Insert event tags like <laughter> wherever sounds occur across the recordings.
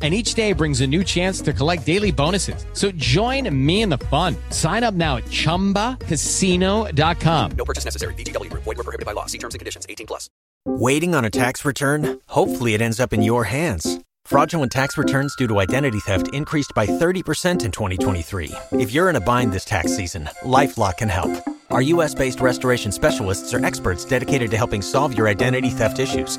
And each day brings a new chance to collect daily bonuses. So join me in the fun. Sign up now at chumbacasino.com. No purchase necessary. Group. Void were prohibited by law. See terms and conditions. 18 plus. Waiting on a tax return? Hopefully, it ends up in your hands. Fraudulent tax returns due to identity theft increased by 30% in 2023. If you're in a bind this tax season, LifeLock can help. Our U.S. based restoration specialists are experts dedicated to helping solve your identity theft issues.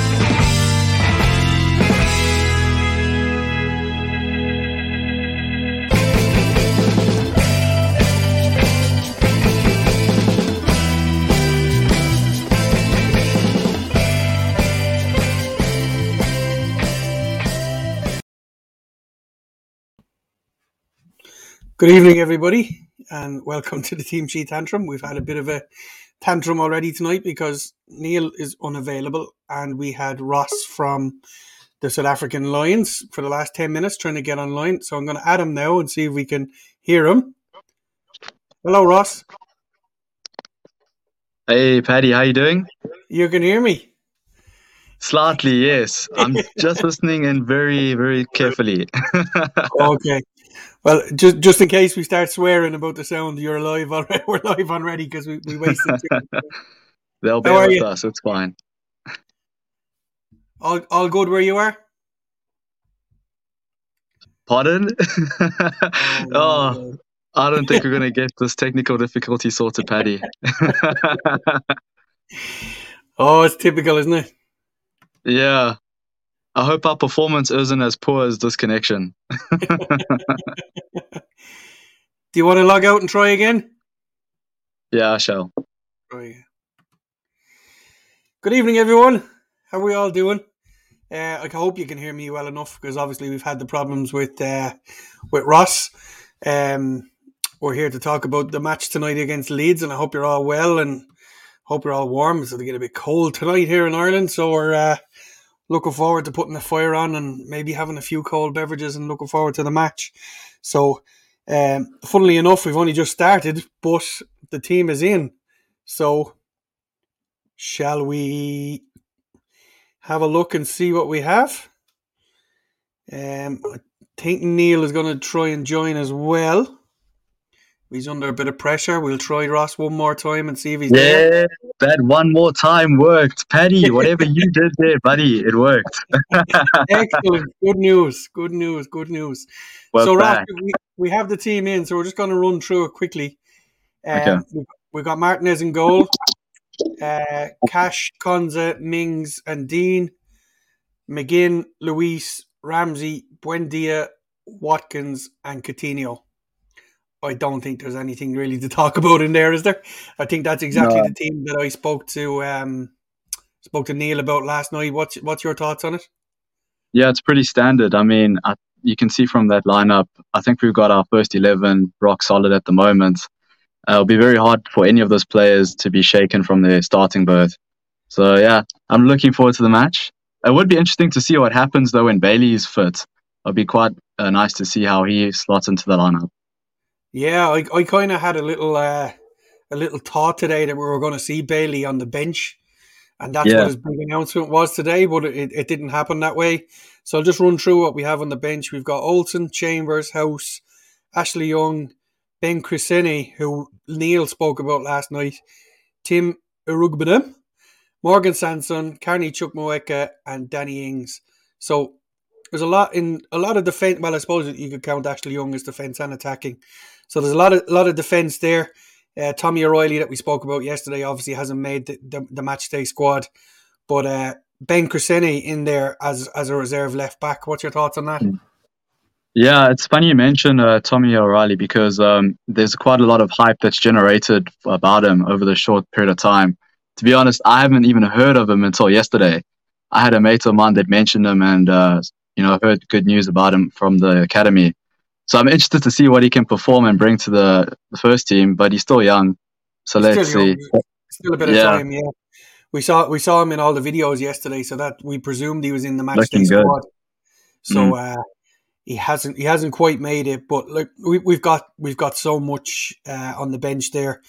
Good evening, everybody, and welcome to the Team Sheet Tantrum. We've had a bit of a tantrum already tonight because Neil is unavailable, and we had Ross from the South African Lions for the last 10 minutes trying to get online. So I'm going to add him now and see if we can hear him. Hello, Ross. Hey, Paddy, how you doing? You can hear me? Slightly, yes. I'm just listening in very, very carefully. <laughs> okay. Well, just just in case we start swearing about the sound, you're live already. <laughs> We're live already because we, we wasted. two. They'll How bear with us. It's fine. all all good where you are. Pardon? <laughs> oh, oh I don't think we're <laughs> going to get this technical difficulty sorted, Paddy. Oh, it's typical, isn't it? yeah. I hope our performance isn't as poor as this connection. <laughs> Do you want to log out and try again? Yeah, I shall. Good evening, everyone. How are we all doing? Uh, I hope you can hear me well enough because obviously we've had the problems with uh, with Ross. Um, we're here to talk about the match tonight against Leeds, and I hope you're all well and hope you're all warm. It's going to get a bit cold tonight here in Ireland, so we're uh, looking forward to putting the fire on and maybe having a few cold beverages and looking forward to the match. So, um, funnily enough, we've only just started, but the team is in. So, shall we have a look and see what we have? Um, I think Neil is going to try and join as well. He's under a bit of pressure. We'll try Ross one more time and see if he's there. Yeah, that one more time worked. Paddy, whatever you <laughs> did there, buddy, it worked. <laughs> Excellent. Good news. Good news. Good news. So, Ross, we, we have the team in, so we're just going to run through it quickly. Um, Okay. we've, we've got Martinez in goal, uh, Cash, Konsa, Mings, and Digne, McGinn, Luiz, Ramsey, Buendia, Watkins, and Coutinho. I don't think there's anything really to talk <laughs> about in there, is there? I think that's exactly No. the team that I spoke to um, spoke to Neil about last night. What's what's your thoughts on it? Yeah, it's pretty standard. I mean, I, you can see from that lineup, I think we've got our first 11 rock solid at the moment. Uh, it'll be very hard for any of those players to be shaken from their starting berth. So, yeah, I'm looking forward to the match. It would be interesting to see what happens, though, when Bailey is fit. It'll be quite uh, nice to see how he slots into the lineup. Yeah, I, I kind of had a little uh, a little thought today that we were going to see Bailey on the bench and that's Yeah. what his big announcement was today. But it, it didn't happen that way. So I'll just run through what we have on the bench. We've got Olsen, Chambers, Hause, Ashley Young, Ben Chrisene, who Neil spoke about last night, Tim Iroegbunam, Morgan Sanson, Carney Chukwuemeka, and Danny Ings. So there's a lot in a lot of defense. Well, I suppose you could count Ashley Young as defense and attacking. So there's a lot of a lot of defense there. Uh, Tommy O'Reilly that we spoke about yesterday obviously hasn't made the, the, the match day squad, but uh, Ben Chrisene in there as as a reserve left back. What's your thoughts on that? Yeah, it's funny you mention uh, Tommy O'Reilly because um, there's quite a lot of hype that's generated about him over the short period of time. To be honest, I haven't even heard of him until yesterday. I had a mate of mine that mentioned him and, uh, you know, heard good news about him from the academy. So I'm interested to see what he can perform and bring to the, the first team, but he's still young. So He's let's still see. young. Still a bit of Yeah. time, yeah. We saw we saw him in all the videos yesterday, so that we presumed he was in the match day Looking good. squad. So uh, he hasn't he hasn't quite made it, but look, we, we've got we've got so much uh, on the bench there.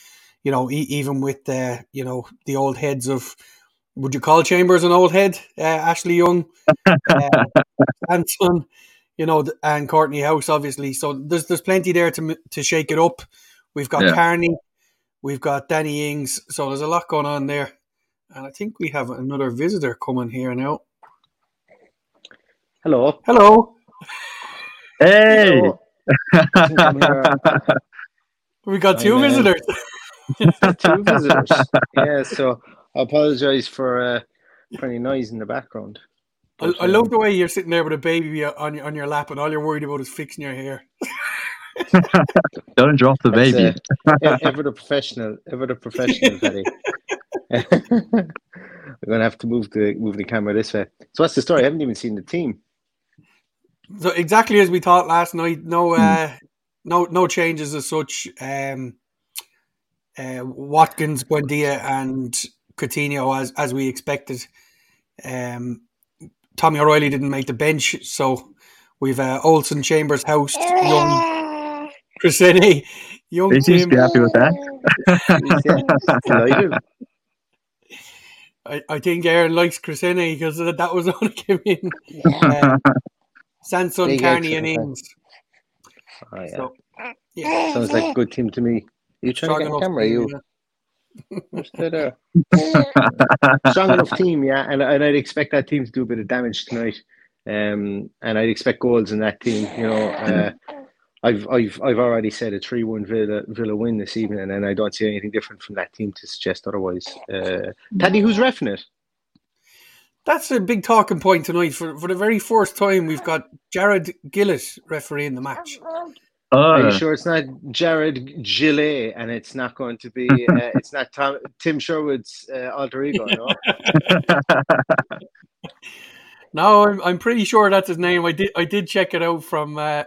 You know, e- even with the you know the old heads of would you call Chambers an old head? Uh, Ashley Young, <laughs> uh, Anson, you know, and Kortney Hause, obviously. So there's there's plenty there to to shake it up. We've got Yeah. Carney, we've got Danny Ings. So there's a lot going on there, and I think we have another visitor coming here now. Hello. Hello, Hey! Hello. I think I'm here. we got two visitors. <laughs> Two visitors. <laughs> Yeah, so I apologise for uh, for any noise in the background. I, I love the way you're sitting there with a baby on your on your lap, and all you're worried about is fixing your hair. <laughs> Don't drop the that's, baby. uh, ever the professional, ever the professional, Paddy. <laughs> We're gonna have to move the move the camera this way. So what's the story? I haven't even seen the team. So exactly as we thought last night. No, uh, no, no changes as such. Um, uh, Watkins, Buendia, and Coutinho as as we expected. Um, Tommy O'Reilly didn't make the bench, so we've uh, Olsen, Chambers, Hause, Young, <laughs> Crescenti, Young. They seem to be happy with that. I, I think Aaron likes Crescenti because that that was <laughs> only came in. Uh, Sanson, Big Carney, and okay. Ings. Oh, yeah. So, yeah, Sounds like a good team to me. you trying to get on camera? You stay <laughs> there. Strong enough team, yeah, and, and I'd expect that team to do a bit of damage tonight. Um, and I'd expect goals in that team. You know, uh, I've I've I've already said a three-one Villa Villa win this evening, and I don't see anything different from that team to suggest otherwise. Uh, Teddy, who's refing it? That's a big talking point tonight. For for the very first time, we've got Jarred Gillett refereeing the match. Are you sure it's not Jared Gillet and it's not going to be? <laughs> Uh, it's not Tom, Tim Sherwood's uh, alter ego, no? <laughs> No, I'm, I'm pretty sure that's his name. I did I did check it out from. Uh,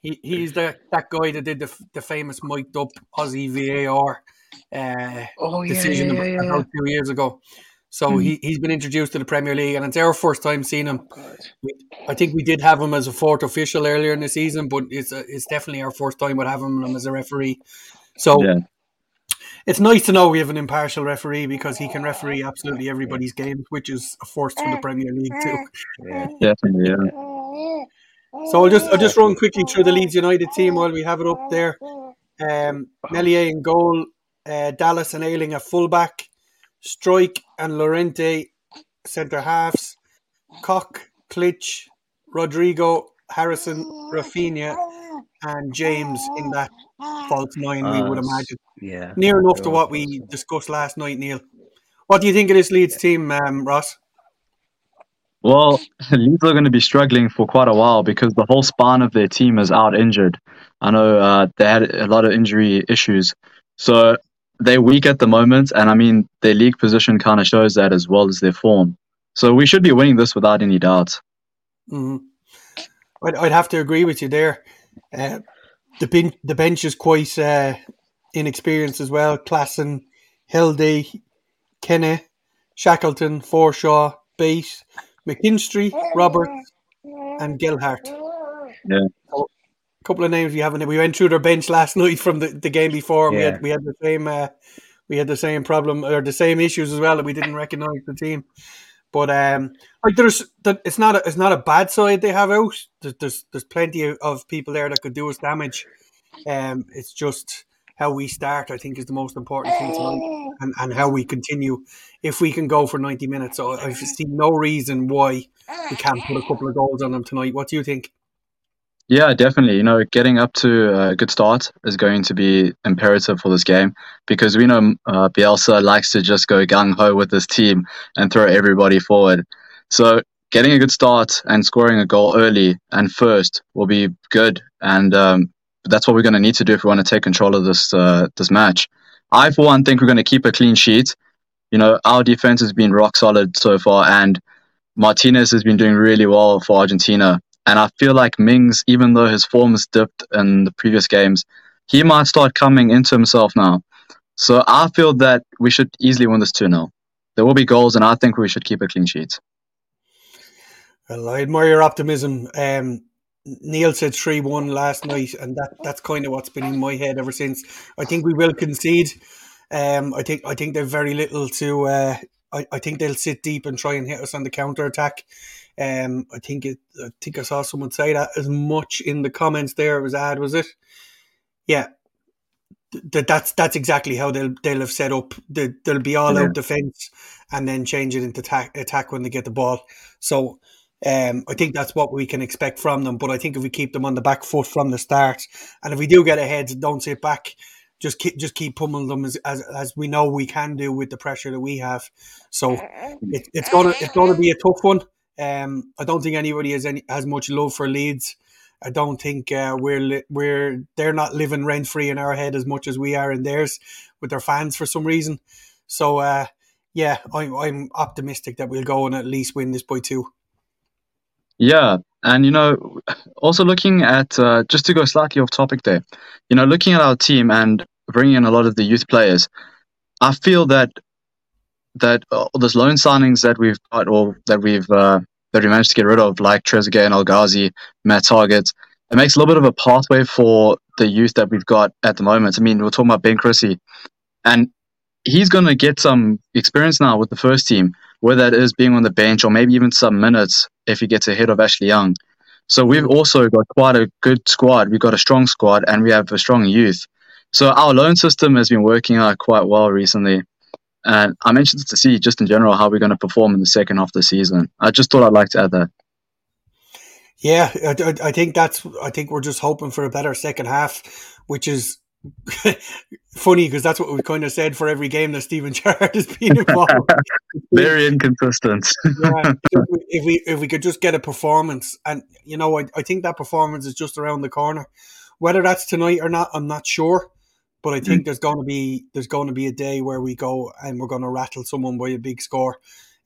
he he's the that guy that did the the famous mic'd up Aussie VAR uh, Oh decision about, about two years ago. So Hmm. he he's been introduced to the Premier League, and it's our first time seeing him. We, I think we did have him as a fourth official earlier in the season, but it's a, it's definitely our first time with having him as a referee. So yeah. it's nice to know we have an impartial referee because he can referee absolutely everybody's games, which is a first for the Premier League too. Yeah. <laughs> Definitely, yeah. So I'll just I'll just run quickly through the Leeds United team while we have it up there. Um, Meslier in goal, uh, Dallas and Ayling at fullback, Struijk and Llorente centre halves, Koch, Klich, Rodrigo, Harrison, Raphinha, and James in that false nine. we would Ah, imagine Yeah. near enough to what we discussed last night, Neil. What do you think of this Leeds team, um, Ross? Well, <laughs> Leeds are going to be struggling for quite a while because the whole span of their team is out injured. I know uh, they had a lot of injury issues. So they're weak at the moment. And I mean, their league position kind of shows that as well as their form. So we should be winning this without any doubt. hmm I'd, I'd have to agree with you there. Uh, the ben- the bench is quite uh, inexperienced as well. Klaesson, Hilde, Kenny, Shackleton, Forshaw, Bate, McKinstry, Roberts, and Gelhardt. Yeah. So, a couple of names we haven't. We went through their bench last <laughs> night from the, the game before. And we had we had the same uh, we had the same problem or the same issues as well that we didn't recognise the team. But um, like there's that it's not a, it's not a bad side they have out. There's there's, there's plenty of people there that could do us damage. Um, it's just how we start. I think is the most important thing tonight, <laughs> and, and how we continue. If we can go for ninety minutes, so I see no reason why we can't put a couple of goals on them tonight. What do you think? Yeah, definitely. You know, getting up to a good start is going to be imperative for this game because we know uh, Bielsa likes to just go gung ho with this team and throw everybody forward. So, getting a good start and scoring a goal early and first will be good, and um, that's what we're going to need to do if we want to take control of this uh, this match. I, for one, think we're going to keep a clean sheet. You know, our defense has been rock solid so far, and Martinez has been doing really well for Argentina. And I feel like Mings, even though his form has dipped in the previous games, he might start coming into himself now. So I feel that we should easily win this 2 0. There will be goals, and I think we should keep a clean sheet. Well, I admire your optimism. Um, Neil said 3 1 last night, and that, that's kind of what's been in my head ever since. I think we will concede. Um, I think I think they've very little to. Uh, I, I think they'll sit deep and try and hit us on the counter attack. Um, I think it. I think I saw someone say that as much in the comments. There it was ad, was it? Yeah, that that's that's exactly how they'll they'll have set up. The, they'll be all yeah. out defense and then change it into attack, attack when they get the ball. So um, I think that's what we can expect from them. But I think if we keep them on the back foot from the start, and if we do get ahead, don't sit back. Just keep just keep pummeling them as, as, as we know we can do with the pressure that we have. So it, it's gonna it's gonna be a tough one. Um, I don't think anybody has any has much love for Leeds. I don't think uh, we're li- we're they're not living rent free in our head as much as we are in theirs with their fans for some reason. So uh, yeah, I'm I'm optimistic that we'll go and at least win this by two. Yeah, and you know, also looking at uh, just to go slightly off topic there, you know, looking at our team and bringing in a lot of the youth players, I feel that that uh, those loan signings that we've got or that we've uh, that we managed to get rid of, like Trezeguet and El Ghazi, Matt Targett, it makes a little bit of a pathway for the youth that we've got at the moment. I mean, we're talking about Ben Chrissy, and he's going to get some experience now with the first team, whether that is being on the bench or maybe even some minutes if he gets ahead of Ashley Young. So we've also got quite a good squad. We've got a strong squad and we have a strong youth. So our loan system has been working out quite well recently. And I'm interested to see, just in general, how we're going to perform in the second half of the season. I just thought I'd like to add that. Yeah, I, I think that's. I think we're just hoping for a better second half, which is <laughs> funny because that's what we kind of said for every game that Steven <laughs> Gerrard has been involved. <laughs> Very inconsistent. yeah, if we if we could just get a performance, and you know, I, I think that performance is just around the corner. Whether that's tonight or not, I'm not sure. But I think mm. there's going to be there's going to be a day where we go and we're going to rattle someone by a big score.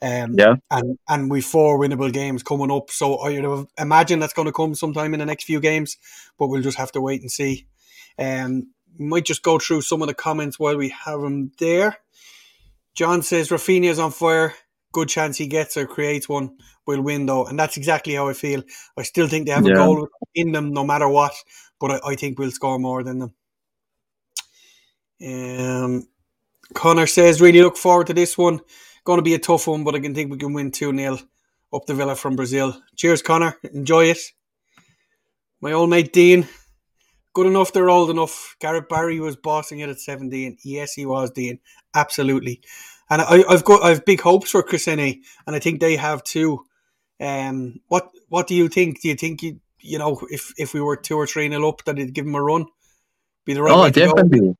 Um, yeah. And and we four winnable games coming up, so I would imagine that's going to come sometime in the next few games. But we'll just have to wait and see. Um, might just go through some of the comments while we have them there. John says Raphinha's on fire. Good chance he gets or creates one. We'll win though, and that's exactly how I feel. I still think they have yeah. a goal in them, no matter what. But I, I think we'll score more than them. Um, Connor says, really look forward to this one. Going to be a tough one, but I can think we can win 2 0 up the Villa from Brazil. Cheers, Connor. Enjoy it. My old mate Dean, good enough, they're old enough. Gareth Barry was bossing it at 17. Yes, he was, Dean. Absolutely. And I, have got I've big hopes for Chrisene, and I think they have too. Um, what what do you think? Do you think you you know if if we were two or three nil up, that it'd give them a run? Be the right oh, definitely.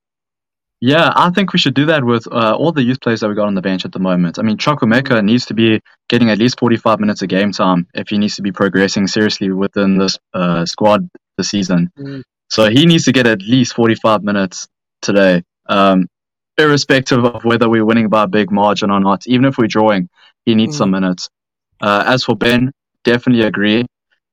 Yeah, I think we should do that with uh, all the youth players that we got on the bench at the moment. I mean, Chukwuemeka mm-hmm. needs to be getting at least 45 minutes of game time if he needs to be progressing seriously within this uh, squad this season. Mm. So he needs to get at least 45 minutes today, um, irrespective of whether we're winning by a big margin or not. Even if we're drawing, he needs mm. some minutes. Uh, as for Ben, definitely agree.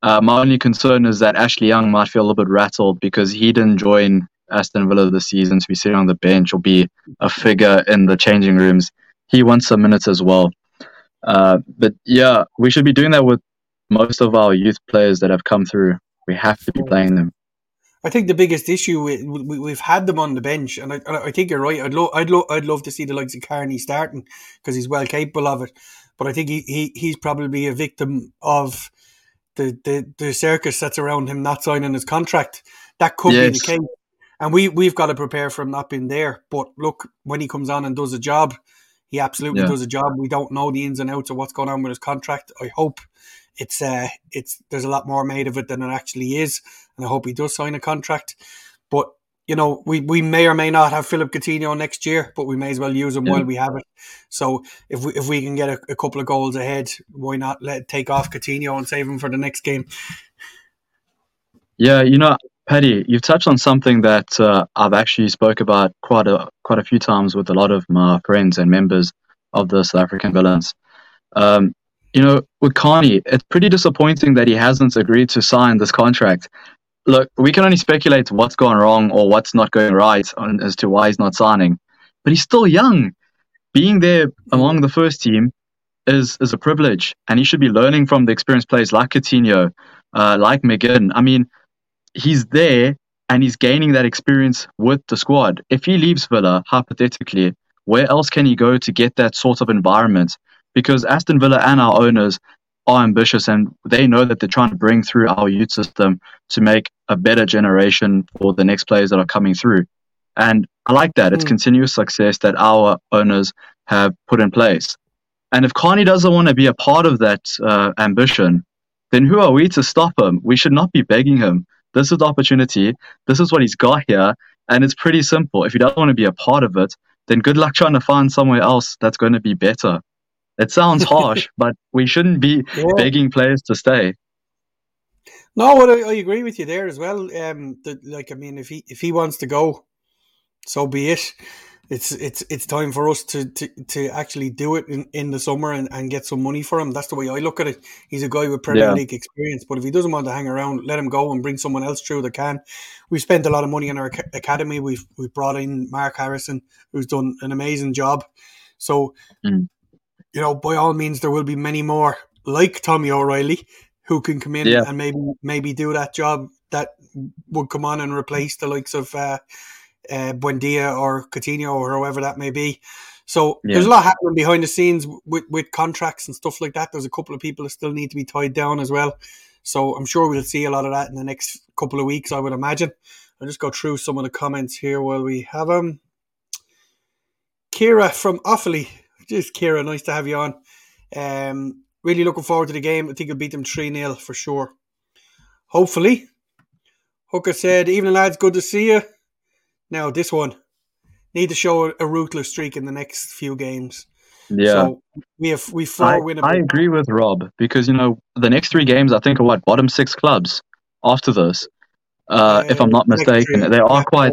Uh, my only concern is that Ashley Young might feel a little bit rattled because he didn't join Aston Villa this season to be sitting on the bench or be a figure in the changing rooms. He wants some minutes as well. Uh, but yeah, we should be doing that with most of our youth players that have come through. We have to be playing them. I think the biggest issue we, we, have had them on the bench, and I, I think you're right. I'd love I'd love I'd love to see the likes of Carney starting because he's well capable of it. But I think he, he he's probably a victim of the, the the circus that's around him not signing his contract. That could yes. be the case, and we we've got to prepare for him not being there. But look, when he comes on and does a job, he absolutely yeah. does a job. We don't know the ins and outs of what's going on with his contract. I hope it's uh it's there's a lot more made of it than it actually is, and I hope he does sign a contract. But you know, we, we may or may not have Philip Coutinho next year, but we may as well use him yeah. while we have it. So if we if we can get a, a, couple of goals ahead, why not let take off Coutinho and save him for the next game? Yeah, you know, Paddy, you've touched on something that uh, I've actually spoke about quite a quite a few times with a lot of my friends and members of the South African Villains. Um, you know, with Carney, it's pretty disappointing that he hasn't agreed to sign this contract. Look, we can only speculate what's gone wrong or what's not going right on, as to why he's not signing. But he's still young. Being there among the first team is is a privilege, and he should be learning from the experienced players like Coutinho, uh, like McGinn. I mean, he's there and he's gaining that experience with the squad. If he leaves Villa, hypothetically, where else can he go to get that sort of environment? Because Aston Villa and our owners are ambitious and they know that they're trying to bring through our youth system to make a better generation for the next players that are coming through. And I like that. It's mm. continuous success that our owners have put in place. And if Carney doesn't want to be a part of that uh, ambition, then who are we to stop him? We should not be begging him. This is the opportunity. This is what he's got here. And it's pretty simple. If he doesn't want to be a part of it, then good luck trying to find somewhere else that's going to be better. It sounds <laughs> harsh, but we shouldn't be yeah. begging players to stay. No, I, I, agree with you there as well. Um, the, like, I mean, if he if he wants to go, so be it. It's it's it's time for us to to, to actually do it in, in the summer and, and get some money for him. That's the way I look at it. He's a guy with Premier yeah. League experience, but if he doesn't want to hang around, let him go and bring someone else through that can. We've spent a lot of money in our academy. We've we brought in Mark Harrison, who's done an amazing job. So mm you know, by all means, there will be many more like Tommy O'Reilly who can come in yeah. and maybe maybe do that job that would come on and replace the likes of uh, uh, Buendia or Coutinho or whoever that may be. So yeah. there's a lot happening behind the scenes with, with contracts and stuff like that. There's a couple of people that still need to be tied down as well. So I'm sure we'll see a lot of that in the next couple of weeks, I would imagine. I'll just go through some of the comments here while we have them. Kira from Offaly just Kira, nice to have you on. Um, really looking forward to the game. I think we'll beat them 3 0 for sure. Hopefully. Hooker said, Evening lads, good to see you. Now, this one. Need to show a ruthless streak in the next few games. Yeah. So we have we four I, winnable. I agree with Rob because you know the next three games I think are what bottom six clubs after this. Uh, uh, if I'm not mistaken, they are quite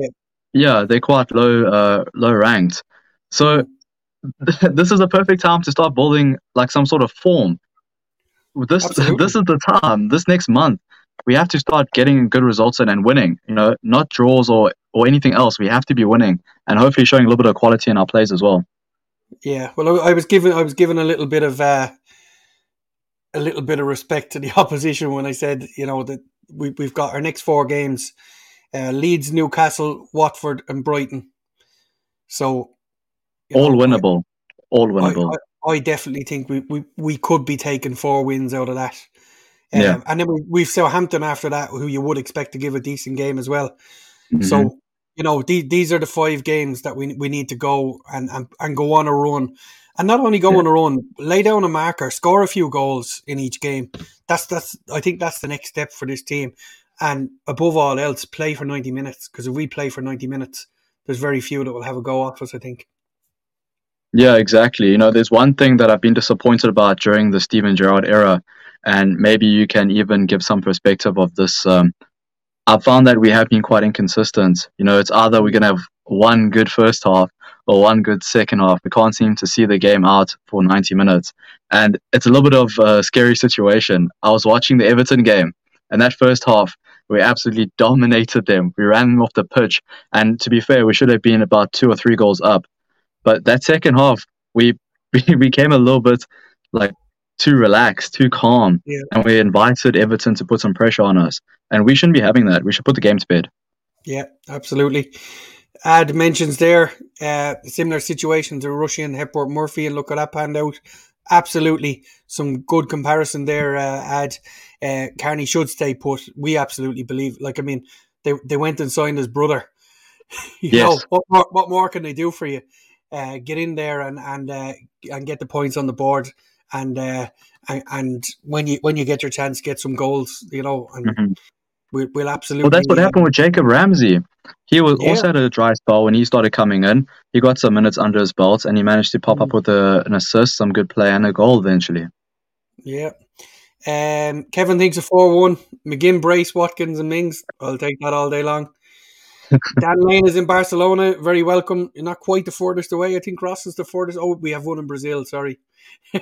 yeah, they're quite low uh, low ranked. So <laughs> this is a perfect time to start building like some sort of form. This <laughs> Absolutely. this is the time. This next month, we have to start getting good results in and winning. You know, not draws or or anything else. We have to be winning and hopefully showing a little bit of quality in our plays as well. Yeah, well, I was given I was given a little bit of uh, a little bit of respect to the <laughs> opposition when I said you know that we we've got our next four games: uh, Leeds, Newcastle, Watford, and Brighton. So all know, winnable. I, all winnable. I, I, definitely think we, we, we could be taking four wins out of that. Um, yeah. And then we, we've Southampton after that, who you would expect to give a decent game as well. Mm-hmm. So, you know, these, these are the five games that we, we need to go and, and, and go on a run. And not only go yeah. on a run, lay down a marker, score a few goals in each game. That's that's I think that's the next step for this team. And above all else, play for ninety minutes. Because if we play for ninety minutes, there's very few that will have a go off us. I think. Yeah, exactly. You know, there's one thing that I've been disappointed about during the Steven Gerrard era, and maybe you can even give some perspective of this. Um, I've found that we have been quite inconsistent. You know, it's either we're going to have one good first half or one good second half. We can't seem to see the game out for 90 minutes. And it's a little bit of a scary situation. I was watching the Everton game, and that first half, we absolutely <laughs> dominated them. We ran them off the pitch. And to be fair, we should have been about two or three goals up. But that second half, we <laughs> we became a little bit like too relaxed, too calm, yeah. and we invited Everton to put some pressure on us. And we shouldn't be having that. We should put the game to bed. Yeah, absolutely. Ad mentions there uh, similar situation to Rushian Hepburn Murphy, and look at that panned out. Absolutely, some good comparison there. Uh, ad uh, Carney should stay put. We absolutely believe. Like I mean, they they went and signed his brother. <laughs> you Yes. know what more, what more can they do for you? Uh, get in there and and uh, and get the points on the board. And, uh, and and when you when you get your chance, get some goals. You know, and Mhm. we'll, we'll absolutely. Well, that's what happened with Jacob Ramsey. He was Yeah. also had a dry spell when he started coming in. He got some minutes under his belt, and he managed to pop Mm. up with a, an assist, some good play, and a goal eventually. Yeah. Um, Kevin thinks a 4 1. McGinn, Brace, Watkins, and Mings. I'll take that all day long. Dan Lane is in Barcelona. Very welcome. You're not quite the furthest away. I think Ross is the furthest. Oh, we have one in Brazil. Sorry. <laughs>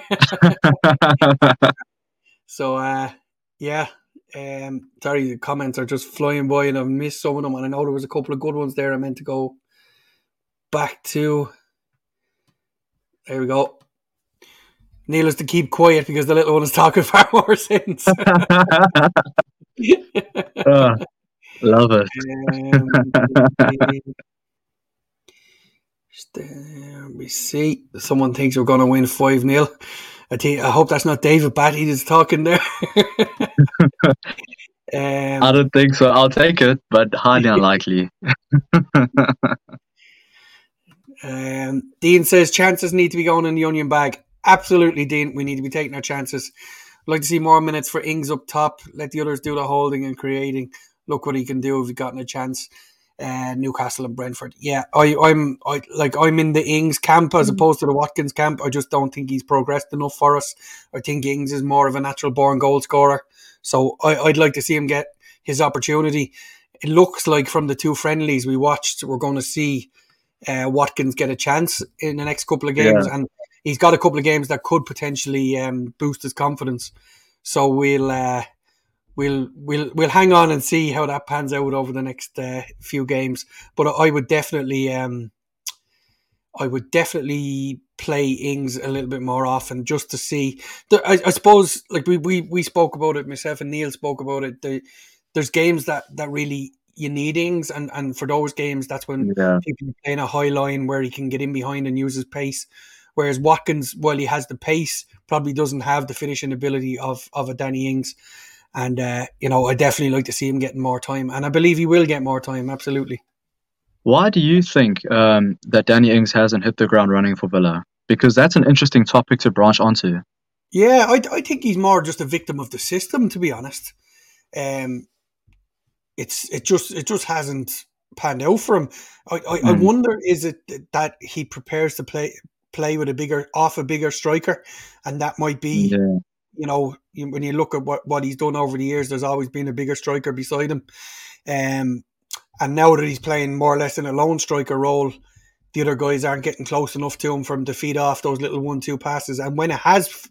So, uh, yeah. Um, sorry, the comments are just flying by and I've missed some of them. And I know there was a couple of good ones there I meant to go back to. There we go. Neil is to keep quiet because the little one is talking <laughs> far more sense. <laughs> Ah, love it. Me see. Someone thinks we're going to win 5 0. I think I hope that's not David Batty that's talking there. <laughs> um, I don't think so. I'll take it, but highly <laughs> unlikely. Um, Dean says chances need to be going in the onion bag. Absolutely, Dean. We need to be taking our chances. I'd like to see more minutes for Ings up top. Let the others do the holding and creating. Look what he can do if he's gotten a chance. Uh, Newcastle and Brentford. Yeah, I, I'm I like I'm in the Ings camp as opposed to the Watkins camp. I just don't think he's progressed enough for us. I think Ings is more of a natural born goal scorer. So I, I'd like to see him get his opportunity. It looks like from the two friendlies we watched, we're going to see uh, Watkins get a chance in the next couple of games, and he's got a couple of games that could potentially um, boost his confidence. So we'll uh, we'll we'll we'll hang on and see how that pans out over the next uh, few games. But I would definitely um, I would definitely play Ings a little bit more often just to see. The, I, I suppose like we, we we spoke about it. Myself and Neil spoke about it. The, there's games that that really you need Ings, and and for those games, that's when Yeah. people are playing a high line where he can get in behind and use his pace. Whereas Watkins, while he has the pace, probably doesn't have the finishing ability of of a Danny Ings. And uh, you know, I definitely like to see him getting more time, and I believe he will get more time. Absolutely. Why do you think um, that Danny Ings hasn't hit the ground running for Villa? Because that's an interesting topic to branch onto. Yeah, I, I think he's more just a victim of the system, to be honest. Um, it's it just it just hasn't panned out for him. I, I, I Mm. wonder is it that he prepares to play play with a bigger off a bigger striker, and that might be Yeah. You know when you look at what, what he's done over the years, there's always been a bigger striker beside him. Um, and now that he's playing more or less in a lone striker role, the other guys aren't getting close enough to him for him to feed off those little one-two passes. And when it has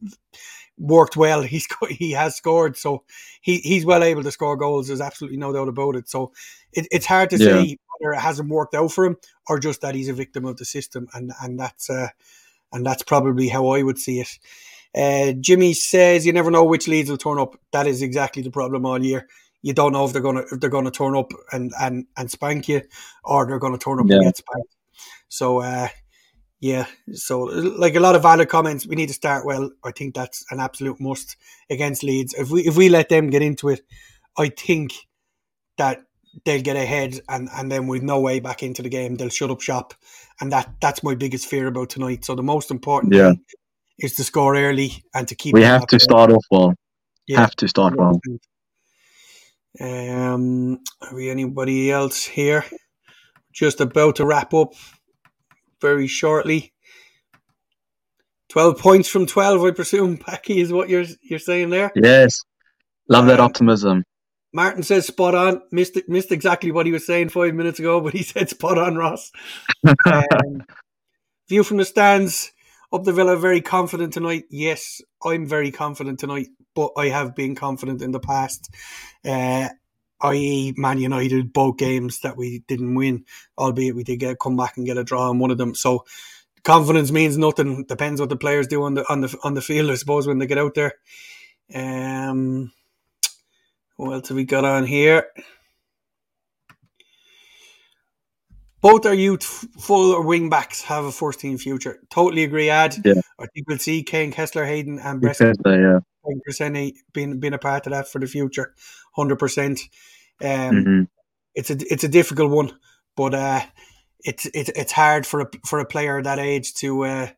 worked well, <laughs> he's he has scored. So he, he's well able to score goals. There's absolutely no doubt about it. So it, it's hard to Yeah. say whether it hasn't worked out for him or just that he's a victim of the system. And and that's uh, and that's probably how I would see it. Uh, Jimmy says you never know which leads will turn up. That is exactly the problem all year. You don't know if they're gonna if they're gonna turn up and and and spank you, or they're gonna turn up and get spanked. So uh, yeah, so like a lot of valid comments. We need to start well. I think that's an absolute must against Leeds. If we if we let them get into it, I think that they'll get ahead and, and then with no way back into the game, they'll shut up shop. And that that's my biggest fear about tonight. So the most important Yeah. thing is to score early and to keep We have to start off well. Yeah. Have to start well. Um, are we anybody else here? Just about to wrap up very shortly. Twelve points from twelve, I presume. <laughs> Packy is what you're you're saying there. Yes. Love that Um, optimism. Martin says spot on. Missed missed exactly what he was saying five minutes ago, but he <laughs> said spot on, Ross. <laughs> Um, view from the stands. Up the Villa, very confident tonight. Yes, I'm very confident tonight, but I have been confident in the past. Uh, i.e., Man United, both games that we didn't win, albeit we did get come back and get a draw on one of them. So confidence means nothing. Depends what the players do on the on the on the field, I suppose, when they get out there. Um, what else have we got on here? Both our youth full or wing backs have a first team future. Totally agree, Ad. Yeah. I think we'll see Kaine Kesler Hayden and uh, yeah. Being being a part of that for the future. Hundred percent. Um Mhm. it's a it's a difficult one, but uh it's it's it's hard for a for a player that age to uh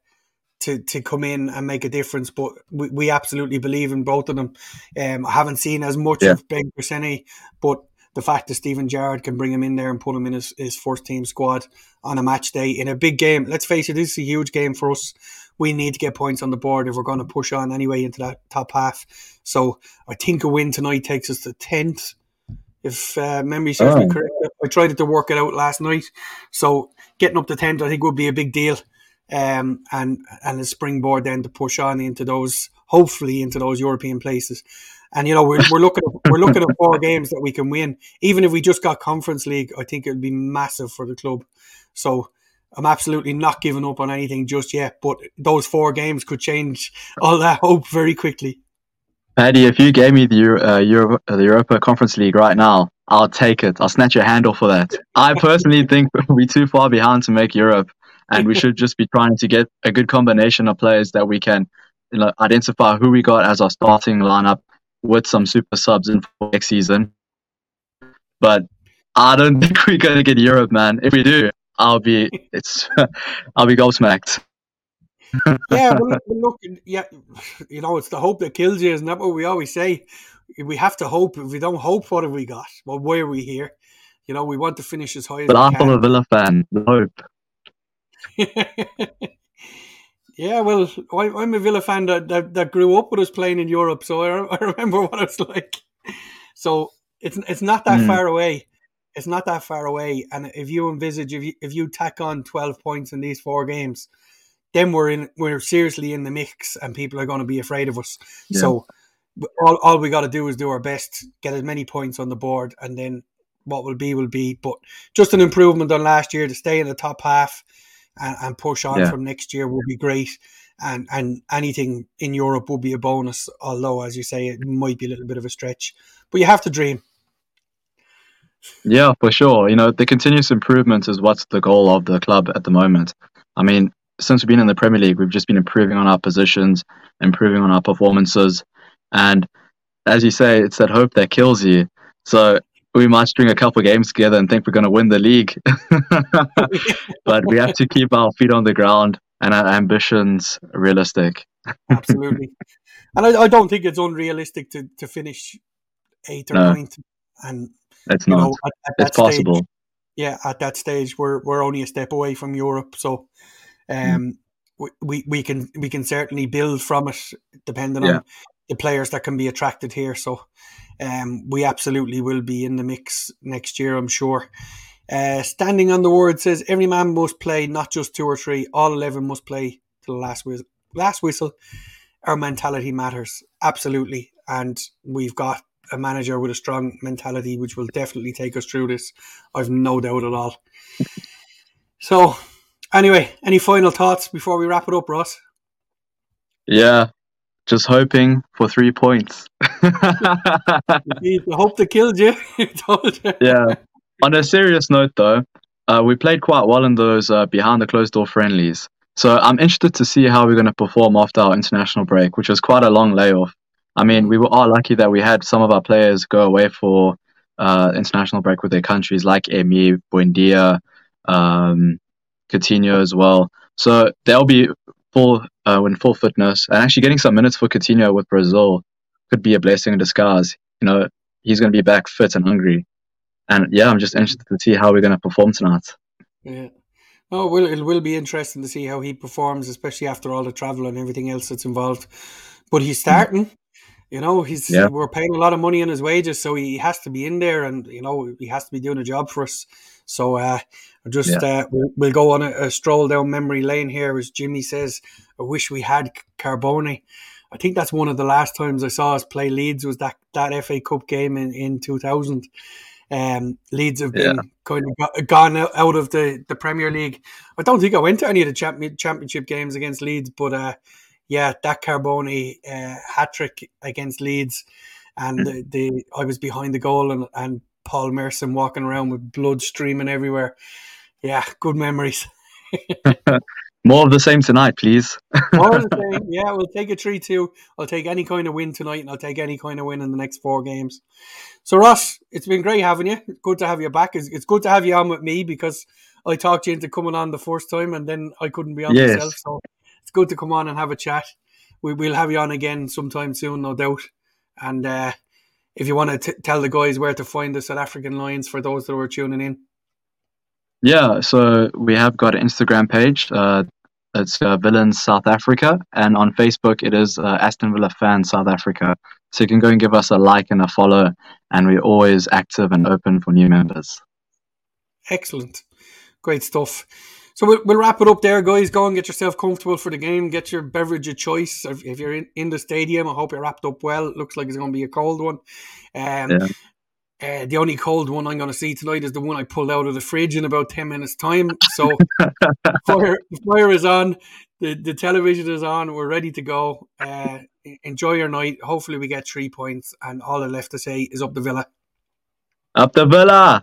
to to come in and make a difference. But we, we absolutely believe in both of them. Um, I haven't seen as much Yeah. of Ben Crescenti, but the fact that Steven Gerrard can bring him in there and put him in his, his first team squad on a match day in a big game. Let's face it, this is a huge game for us. We need to get points on the board if we're going to push on anyway into that top half. So I think a win tonight takes us to tenth. If uh, memory serves me correct, I tried to work it out last night. So getting up to tenth, I think would be a big deal, um, and and a springboard then to push on into those, hopefully into those European places. And you know we're, we're looking at, we're looking at four games that we can win. Even if we just got Conference League, I think it would be massive for the club. So I'm absolutely not giving up on anything just yet. But those four games could change all that hope very quickly. Paddy, if you gave me the uh, Euro, uh, the Europa Conference League right now, I'll take it. I'll snatch your hand off for that. I personally <laughs> think we're too far behind to make Europe, and we should just be trying to get a good combination of players that we can you know, identify who we got as our starting lineup with some super subs in for next season. But I don't <laughs> think we're gonna get Europe, man. If we do, I'll be it's <laughs> I'll be gobsmacked. yeah, well, <laughs> look, yeah, you know, it's the hope that kills you, isn't that what we always say? We have to hope. If we don't hope, what have we got? Well, why are we here? You know, we want to finish as high as But I'm a Villa fan. the Hope. Yeah, well, I, I'm a Villa fan that, that, that grew up with us playing in Europe, so I, <laughs> I remember what it's like. So it's it's not that Mm. far away. It's not that far away. And if you envisage, if you if you tack on twelve points in these four games, then we're in we're seriously in the mix, and people are going to be afraid of us. Yeah. So all, all we got to do is do our best, get as many points on the board, and then what will be will be. But just an improvement on last year to stay in the top half and, and push on Yeah. from next year will be great. And and anything in Europe will be a bonus. Although, as you say, it might be a little bit of a stretch, but you have to dream. Yeah, for sure. You know, the continuous improvement is what's the goal of the club at the moment. I mean, since we've been in the Premier League, we've just been improving on our positions, improving on our performances. And as you say, it's that hope that kills you. So we might string a couple games together and think we're going to win the league. <laughs> but we have to keep our feet on the ground and our ambitions realistic. Absolutely, and I, I don't think it's unrealistic to, to finish eighth or No. ninth. And It's not. know, at, at it's possible. Stage, yeah, at that stage, we're we're only a step away from Europe, so Mm. um, we, we we can we can certainly build from it, depending Yeah. on the players that can be attracted here. So, um, we absolutely will be in the mix next year, I'm sure. Uh, standing on the word says every man must play, not just two or three. All eleven must play to the last whistle. Last whistle. Our mentality matters absolutely, and we've got a manager with a strong mentality, which will definitely take us through this. I've no doubt at all. So, anyway, any final thoughts before we wrap it up, Ross? Yeah, just hoping for three points. <laughs> Indeed, the hope that killed <laughs> you. Yeah. On a serious note, though, uh, we played quite well in those uh, behind the closed door friendlies. So I'm interested to see how we're going to perform after our international break, which was quite a long layoff. I mean, we were all lucky that we had some of our players go away for uh, international break with their countries, like Emi, Buendia, um, Coutinho as well. So they'll be full uh, in full fitness, and actually getting some minutes for Coutinho with Brazil could be a blessing in disguise. You know, he's going to be back fit and hungry. And yeah, I'm just interested to see how we're going to perform tonight. Yeah. Oh, well, it will be interesting to see how he performs, especially after all the travel and everything else that's involved. But he's starting. You know, he's Yeah. we're paying a lot of money on his wages, so he has to be in there, and you know he has to be doing a job for us. So, uh, just uh, we'll, we'll go on a, a stroll down memory lane here, as Jimmy says. I wish we had Carbone. I think that's one of the last times I saw us play Leeds was that that FA Cup game in in two thousand. Um, Leeds have been kind of got, gone out of the, the Premier League. I don't think I went to any of the champion, championship games against Leeds, but uh, yeah, that Carbone uh, hat trick against Leeds, and the, the I was behind the goal and, and Paul Merson walking around with blood streaming everywhere. Yeah, good memories. <laughs> More of the same tonight, please. <laughs> More of the <laughs> same. Yeah, we'll take a 3 2. I'll take any kind of win tonight, and I'll take any kind of win in the next four games. So, Ross, it's been great having you. Good to have you back. It's, it's good to have you on with me because I talked you into coming on the first time, and then I couldn't be on Yes. myself. So, it's good to come on and have a chat. We, we'll have you on again sometime soon, no doubt. And uh, if you want to t- tell the guys where to find the South African Lions for those that were tuning in. Yeah, so we have got an Instagram page. Uh, it's uh, Villains South Africa, and on Facebook it is uh, Aston Villa Fans South Africa. So you can go and give us a like and a follow, and we're always active and open for new members. Excellent. Great stuff. So we'll, we'll wrap it up there, guys. Go and get yourself comfortable for the game. Get your beverage of choice. If, you're in, in the stadium, I hope you're wrapped up well. Looks like it's going to be a cold one. Um, Yeah. Uh, the only cold one I'm going to see tonight is the one I pulled out of the fridge in about 10 minutes' time. So <laughs> fire, fire is on. The, the television is on. We're ready to go. Uh, enjoy your night. Hopefully, we get three points. And all I left to say is up the villa. Up the Villa!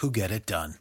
who get it done.